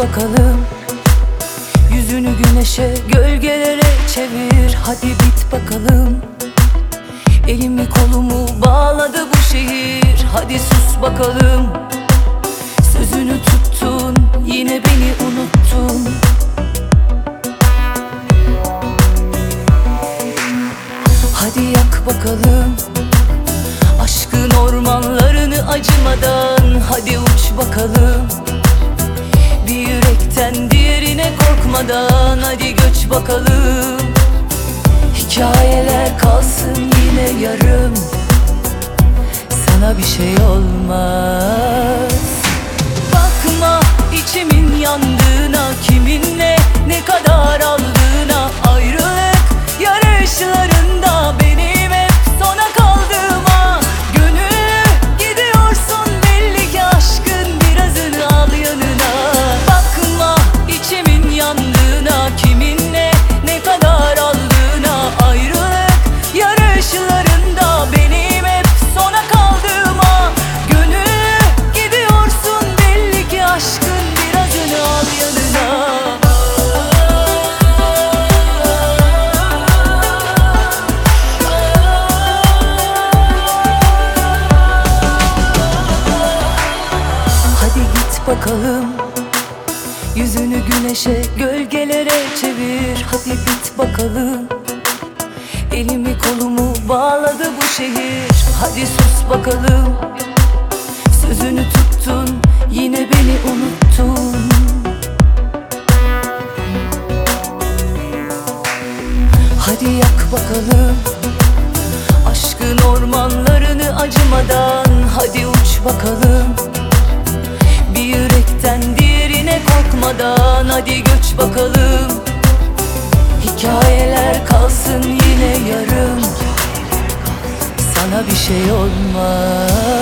bakalım. Yüzünü güneşe gölgelere çevir. Hadi bit bakalım. Elimi kolumu bağladı bu şehir. Hadi sus bakalım. Sözünü tuttun yine beni unuttun. Hadi yak bakalım. Aşkın ormanlarını acımadan korkmadan Hadi göç bakalım. Hikayeler kalsın yine yarım. Sana bir şey olmaz. Bakma içimin yandığına Kiminle bakalım. Yüzünü güneşe gölgelere çevir. Hadi bit bakalım. Elimi kolumu bağladı bu şehir. Hadi sus bakalım. Sözünü tuttun yine beni unuttun. Hadi yak bakalım. Aşkın ormanlarını acımadan. Hadi uç bakalım yürekten diğerine korkmadan. Hadi göç bakalım. Hikayeler kalsın yine yarım. Sana bir şey olmaz